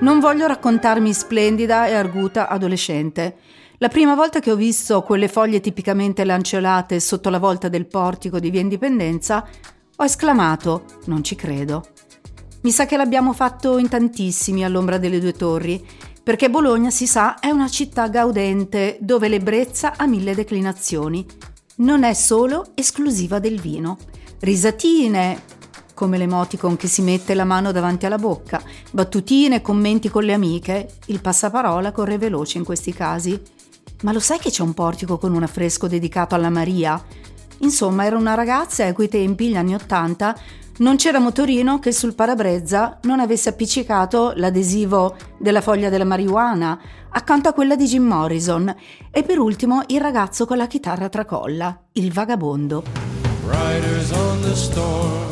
Non voglio raccontarmi splendida e arguta adolescente. La prima volta che ho visto quelle foglie tipicamente lanceolate sotto la volta del portico di Via Indipendenza, ho esclamato: Non ci credo. Mi sa che l'abbiamo fatto in tantissimi all'ombra delle due torri, perché Bologna, si sa, è una città gaudente dove l'ebbrezza ha mille declinazioni. Non è solo esclusiva del vino. Risatine, come l'emoticon che si mette la mano davanti alla bocca, battutine, commenti con le amiche, il passaparola corre veloce in questi casi. Ma lo sai che c'è un portico con un affresco dedicato alla Maria? Insomma, era una ragazza e a quei tempi, gli anni Ottanta, non c'era motorino che sul parabrezza non avesse appiccicato l'adesivo della foglia della marijuana accanto a quella di Jim Morrison e per ultimo il ragazzo con la chitarra tracolla, il vagabondo. Riders on the storm.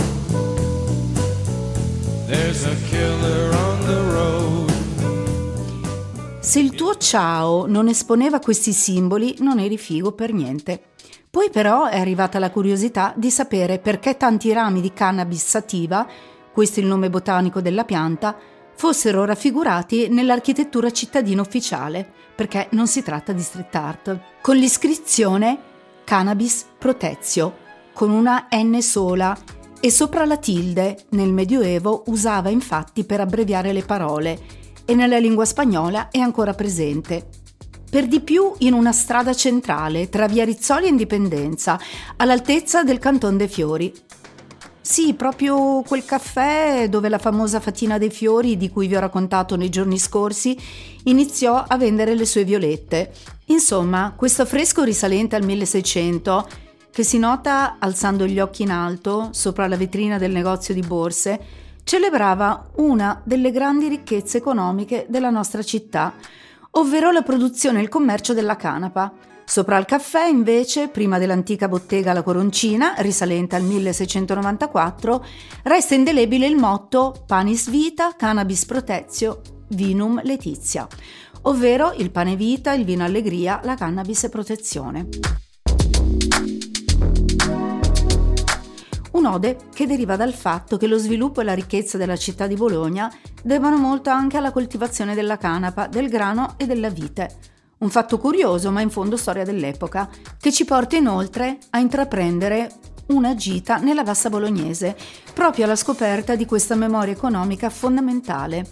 Se il tuo ciao non esponeva questi simboli, non eri figo per niente. Poi però è arrivata la curiosità di sapere perché tanti rami di cannabis sativa, questo è il nome botanico della pianta, fossero raffigurati nell'architettura cittadina ufficiale, perché non si tratta di street art, con l'iscrizione Cannabis Protezio, con una N sola e sopra la tilde nel Medioevo usava infatti per abbreviare le parole e nella lingua spagnola è ancora presente. Per di più in una strada centrale tra Via Rizzoli e Indipendenza, all'altezza del Canton dei Fiori. Sì, proprio quel caffè dove la famosa Fatina dei Fiori, di cui vi ho raccontato nei giorni scorsi, iniziò a vendere le sue violette. Insomma, questo affresco risalente al 1600 che si nota alzando gli occhi in alto sopra la vetrina del negozio di borse, celebrava una delle grandi ricchezze economiche della nostra città, ovvero la produzione e il commercio della canapa. Sopra al caffè, invece, prima dell'antica bottega La Coroncina, risalente al 1694, resta indelebile il motto Panis Vita, Cannabis Protezio, Vinum Letizia, ovvero il pane vita, il vino allegria, la cannabis protezione. Un'ode che deriva dal fatto che lo sviluppo e la ricchezza della città di Bologna devono molto anche alla coltivazione della canapa, del grano e della vite. Un fatto curioso, ma in fondo storia dell'epoca, che ci porta inoltre a intraprendere una gita nella Bassa Bolognese, proprio alla scoperta di questa memoria economica fondamentale.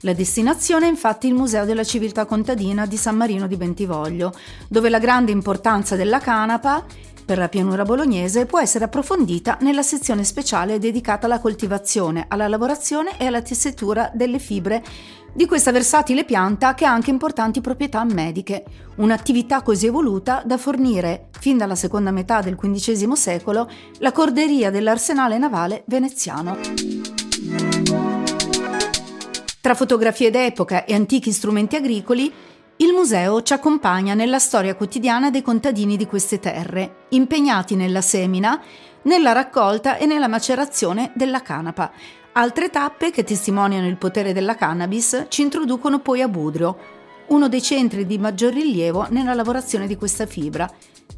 La destinazione è infatti il Museo della Civiltà Contadina di San Marino di Bentivoglio, dove la grande importanza della canapa per la pianura bolognese può essere approfondita nella sezione speciale dedicata alla coltivazione, alla lavorazione e alla tessitura delle fibre di questa versatile pianta che ha anche importanti proprietà mediche, un'attività così evoluta da fornire, fin dalla seconda metà del XV secolo, la corderia dell'arsenale navale veneziano. Tra fotografie d'epoca e antichi strumenti agricoli, il museo ci accompagna nella storia quotidiana dei contadini di queste terre, impegnati nella semina, nella raccolta e nella macerazione della canapa. Altre tappe che testimoniano il potere della cannabis ci introducono poi a Budrio, uno dei centri di maggior rilievo nella lavorazione di questa fibra,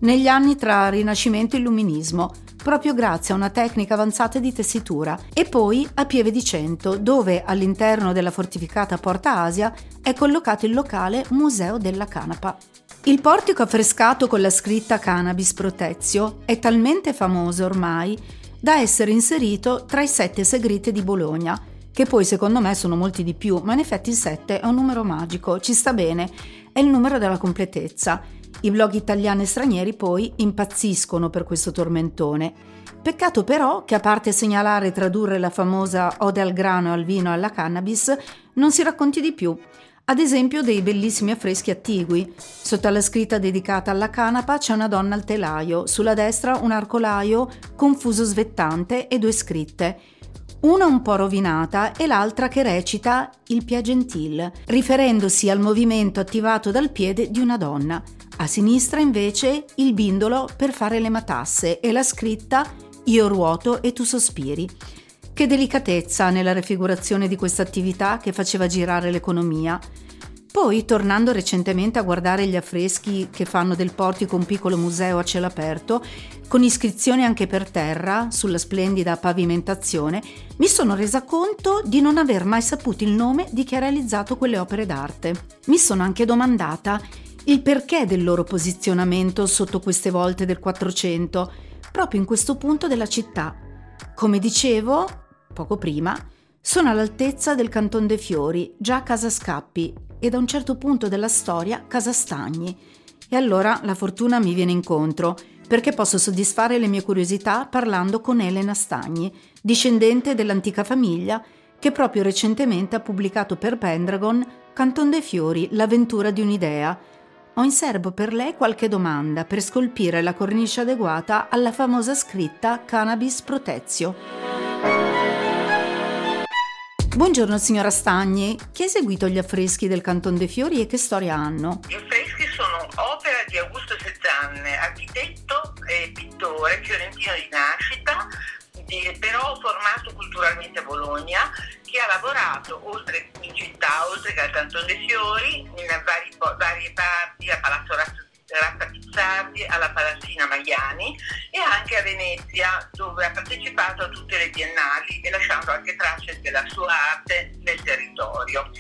negli anni tra Rinascimento e Illuminismo, proprio grazie a una tecnica avanzata di tessitura, e poi a Pieve di Cento, dove all'interno della fortificata Porta Asia è collocato il locale Museo della Canapa. Il portico affrescato con la scritta Cannabis Protezio è talmente famoso ormai da essere inserito tra i sette segreti di Bologna, che poi secondo me sono molti di più, ma in effetti il 7 è un numero magico, ci sta bene, è il numero della completezza i blog italiani e stranieri poi impazziscono per questo tormentone. Peccato però che a parte segnalare e tradurre la famosa ode al grano, al vino alla cannabis, non si racconti di più. Ad esempio dei bellissimi affreschi attigui. Sotto la scritta dedicata alla canapa c'è una donna al telaio, sulla destra un arcolaio confuso svettante e due scritte. una un po' rovinata e l'altra che recita il Piagentil, riferendosi al movimento attivato dal piede di una donna. A sinistra invece il bindolo per fare le matasse e la scritta Io ruoto e tu sospiri. Che delicatezza nella raffigurazione di questa attività che faceva girare l'economia. Poi, tornando recentemente a guardare gli affreschi che fanno del portico un piccolo museo a cielo aperto, con iscrizioni anche per terra sulla splendida pavimentazione, mi sono resa conto di non aver mai saputo il nome di chi ha realizzato quelle opere d'arte. Mi sono anche domandata il perché del loro posizionamento sotto queste volte del 400, proprio in questo punto della città. Come dicevo, poco prima, sono all'altezza del Canton dei Fiori, già Casa Scappi, e da un certo punto della storia Casa Stagni. E allora la fortuna mi viene incontro, perché posso soddisfare le mie curiosità parlando con Elena Stagni, discendente dell'antica famiglia, che proprio recentemente ha pubblicato per Pendragon Canton dei Fiori, l'avventura di un'idea. Ho in serbo per lei qualche domanda per scolpire la cornice adeguata alla famosa scritta Cannabis Protezio. Buongiorno signora Stagni, chi ha eseguito gli affreschi del Canton dei Fiori e che storia hanno? Gli affreschi sono opera di Augusto Sezzanne, architetto e pittore fiorentino di nascita, di, però formato culturalmente a Bologna, che ha lavorato oltre in città, oltre che al Canton dei Fiori, in vari, varie parti, a Palazzo Pizzardi, alla Palazzina Maiani e anche a Venezia dove ha partecipato a tutte le biennali e lasciando anche tracce della sua arte nel territorio.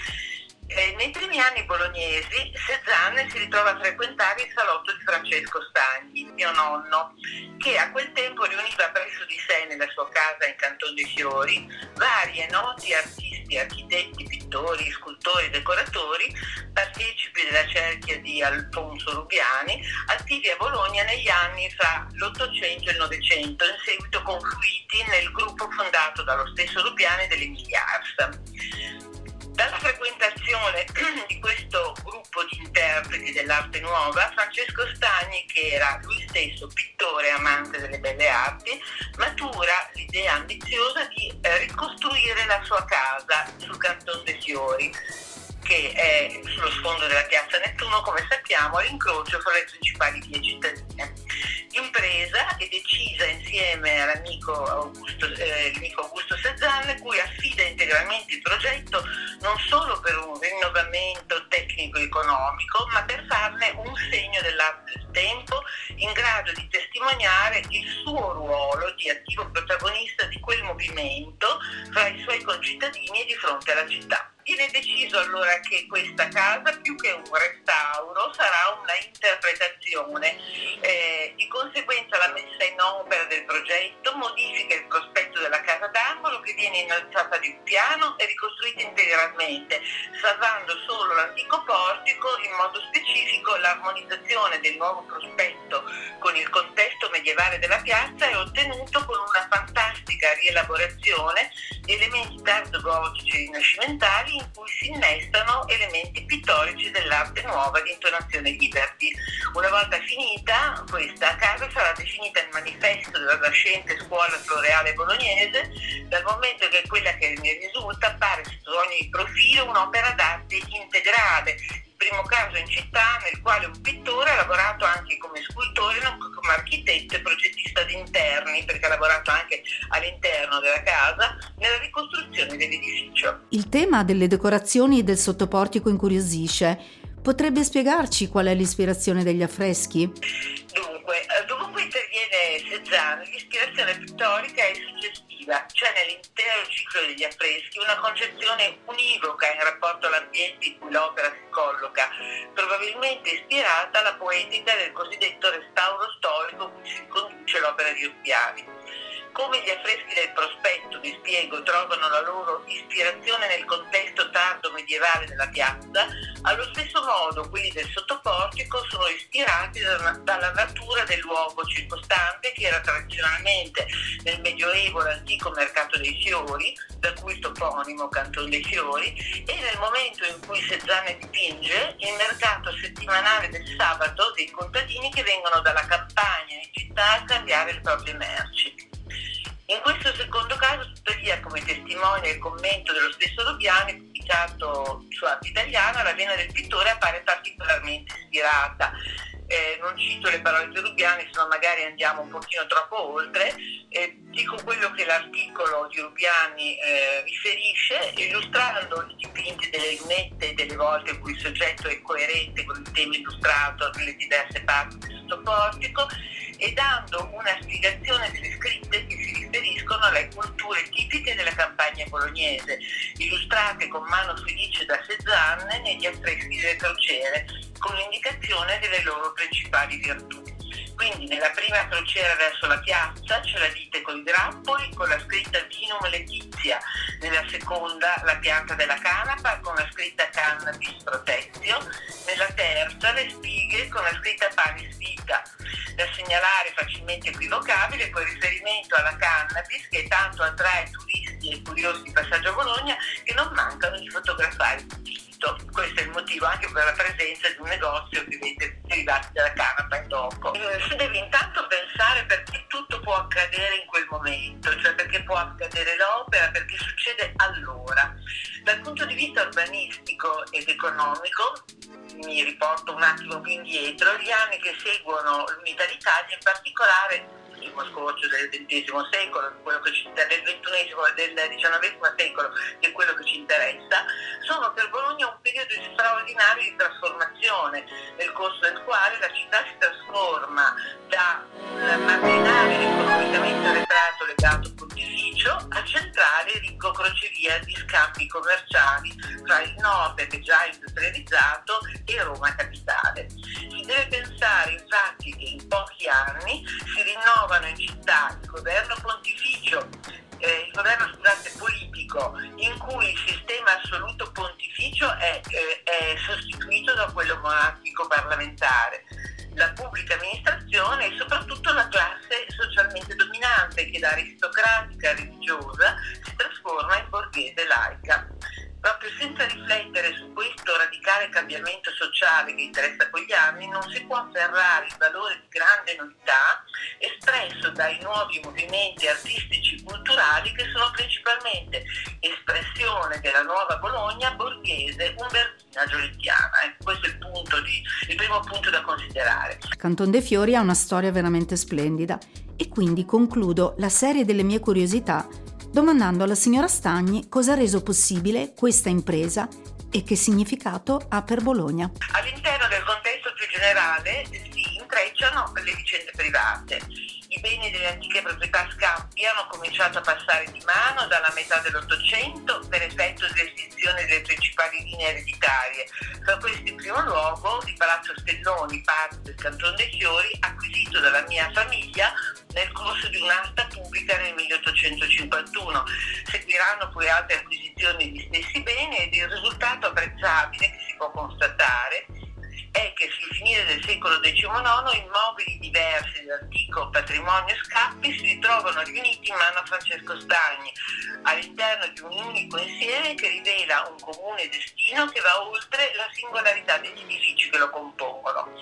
Eh, nei primi anni bolognesi, Cézanne si ritrova a frequentare il salotto di Francesco Stagni, mio nonno, che a quel tempo riuniva presso di sé nella sua casa in Canton dei Fiori varie noti artisti, architetti, pittori, scultori, decoratori, partecipi della cerchia di Alfonso Rubiani, attivi a Bologna negli anni fra l'Ottocento e il Novecento, in seguito confluiti nel gruppo fondato dallo stesso Rubiani dell'Emilia Ars. Dalla frequentazione di questo gruppo di interpreti dell'arte nuova, Francesco Stagni, che era lui stesso pittore e amante delle belle arti, matura l'idea ambiziosa di eh, ricostruire la sua casa Fiori, che è sullo sfondo della piazza Nettuno, come sappiamo, all'incrocio fra le principali vie cittadine impresa è decisa insieme all'amico Augusto, eh, Augusto Sezzanne, cui affida integralmente il progetto non solo per un rinnovamento tecnico-economico, ma per farne un segno dell'arte del tempo in grado di testimoniare il suo ruolo di attivo protagonista di quel movimento fra i suoi concittadini e di fronte alla città. Viene deciso allora che questa casa, più che un restauro, sarà una interpretazione. Eh, di conseguenza la messa in opera del progetto modifica il prospetto della casa d'angolo che viene innalzata di un piano e ricostruita integralmente, salvando solo l'antico portico, in modo specifico l'armonizzazione del nuovo prospetto con il contesto medievale della piazza è ottenuto con una fantastica rielaborazione elementi tardo-gotici rinascimentali in cui si innestano elementi pittorici dell'arte nuova di intonazione liberty. Una volta finita, questa casa sarà definita il manifesto della nascente scuola floreale bolognese, dal momento che quella che ne risulta appare sotto ogni profilo un'opera d'arte integrale, primo caso in città nel quale un pittore ha lavorato anche come scultore, come architetto e progettista interni, perché ha lavorato anche all'interno della casa, nella ricostruzione dell'edificio. Il tema delle decorazioni del sottoportico incuriosisce. Potrebbe spiegarci qual è l'ispirazione degli affreschi? Dunque, eh, dovunque interviene Cézanne, l'ispirazione pittorica è suggestiva c'è nell'intero ciclo degli affreschi una concezione univoca in rapporto all'ambiente in cui l'opera si colloca, probabilmente ispirata alla poetica del cosiddetto restauro l'opera di Urbiani. Come gli affreschi del prospetto, vi spiego, trovano la loro ispirazione nel contesto tardo medievale della piazza, allo stesso modo quelli del sottoportico sono ispirati dalla natura del luogo circostante che era tradizionalmente nel Medioevo l'antico mercato dei fiori, da cui il toponimo Canton dei Fiori, e nel momento in cui Sezzane dipinge il mercato settimanale del sabato dei contadini che vengono dalla campagna in città a cambiare le proprie merci. In questo secondo caso, tuttavia, come testimone Rubiani, pubblicato su Arte Italiana, la vena del pittore appare particolarmente ispirata. Eh, non cito le parole di Rubiani, se no magari andiamo un pochino troppo oltre, eh, dico quello che l'articolo di Rubiani eh, riferisce, illustrando i dipinti delle lunette delle volte in cui il soggetto è coerente con il tema illustrato nelle diverse parti del sottoportico e dando una spiegazione delle scritte che riferiscono alle culture tipiche della campagna bolognese, illustrate con mano felice da Cézanne negli affreschi delle crociere, con l'indicazione delle loro principali virtù. Quindi nella prima crociera verso la piazza c'è la dite con i grappoli con la scritta Vinum Letizia, nella seconda la pianta della canapa con la scritta Cannabis Protezio, nella terza le spighe con la scritta Panis Vita. Da segnalare facilmente equivocabile poi riferimento alla cannabis che tanto attrae turisti e curiosi di passaggio a Bologna che non mancano di fotografare tutto. Questo è il motivo anche per la presenza di un negozio vende derivati dalla canapa in dopo. Eh, si deve intanto pensare perché tutto può accadere in quel momento, cioè perché può accadere l'opera, perché succede allora. Dal punto di vista urbanistico ed economico, mi riporto un attimo più indietro, gli anni che seguono l'unità d'Italia, in particolare primo scorcio del XX secolo, ci, del XXI e del XIX secolo, che è quello che ci interessa, sono per Bologna un periodo straordinario di trasformazione, nel corso del quale la città si trasforma da un marginale economicamente arretrato legato al pontificio a centrale ricco crocevia di scambi commerciali tra il nord che è già industrializzato e Roma capitale. Deve pensare infatti che in pochi anni si rinnovano in città il governo pontificio eh, il governo scusate, politico in cui il sistema assoluto pontificio è, eh, è sostituito da quello monarchico parlamentare la pubblica amministrazione e soprattutto la classe socialmente dominante che da aristocratica religiosa si trasforma in borghese laica. Proprio senza riflettere su questo radicale cambiamento sociale che interessa quegli anni, non si può afferrare il valore di grande novità espresso dai nuovi movimenti artistici e culturali che sono principalmente espressione della nuova Bologna borghese umbertina giolittiana. Ecco, questo è il, di, il primo punto da considerare. Canton dei Fiori ha una storia veramente splendida e quindi concludo la serie delle mie curiosità domandando alla signora Stagni cosa ha reso possibile questa impresa e che significato ha per Bologna. All'interno del generale si intrecciano le vicende private. I beni delle antiche proprietà Scampi hanno cominciato a passare di mano dalla metà dell'Ottocento per effetto dell'estinzione delle principali linee ereditarie. Tra questi in primo luogo il Palazzo Stelloni, parte del Canton dei Fiori, acquisito dalla mia famiglia nel corso di un'asta pubblica nel 1851. Seguiranno poi altre acquisizioni di stessi beni ed il risultato apprezzabile che si può constatare è che sul finire del secolo XIX immobili diversi dell'antico patrimonio Scappi si ritrovano riuniti in mano a Francesco Stagni all'interno di un unico insieme che rivela un comune destino che va oltre la singolarità degli edifici che lo compongono.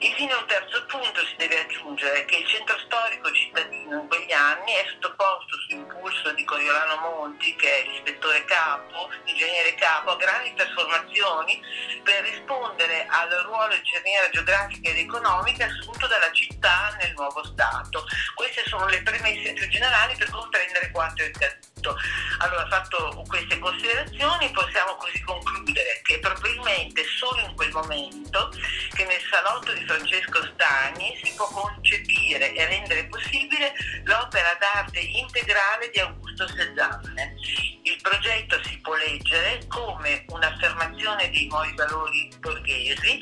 Infine un terzo punto si deve aggiungere che il centro storico cittadino in quegli anni è sottoposto su impulso di Coriolano Monti, che è l'ispettore capo, ingegnere capo, a grandi trasformazioni per rispondere al ruolo di cerniera geografica ed economica assunto dalla città le premesse più generali per comprendere quanto è accaduto. Allora, fatto queste considerazioni, possiamo così concludere che probabilmente solo in quel momento che nel salotto di Francesco Stagni si può concepire e rendere possibile l'opera d'arte integrale di Augusto Cézanne. Il progetto si può leggere come un'affermazione dei nuovi valori borghesi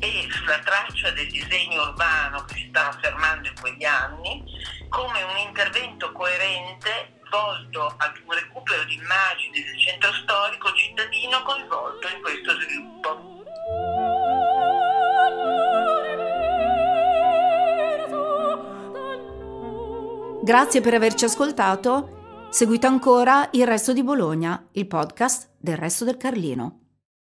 e sulla traccia del disegno urbano che si stava affermando in quegli anni, come un intervento coerente volto ad un recupero di immagini del centro storico cittadino coinvolto in questo sviluppo. Grazie per averci ascoltato. Seguite ancora Il Resto di Bologna, il podcast del Resto del Carlino.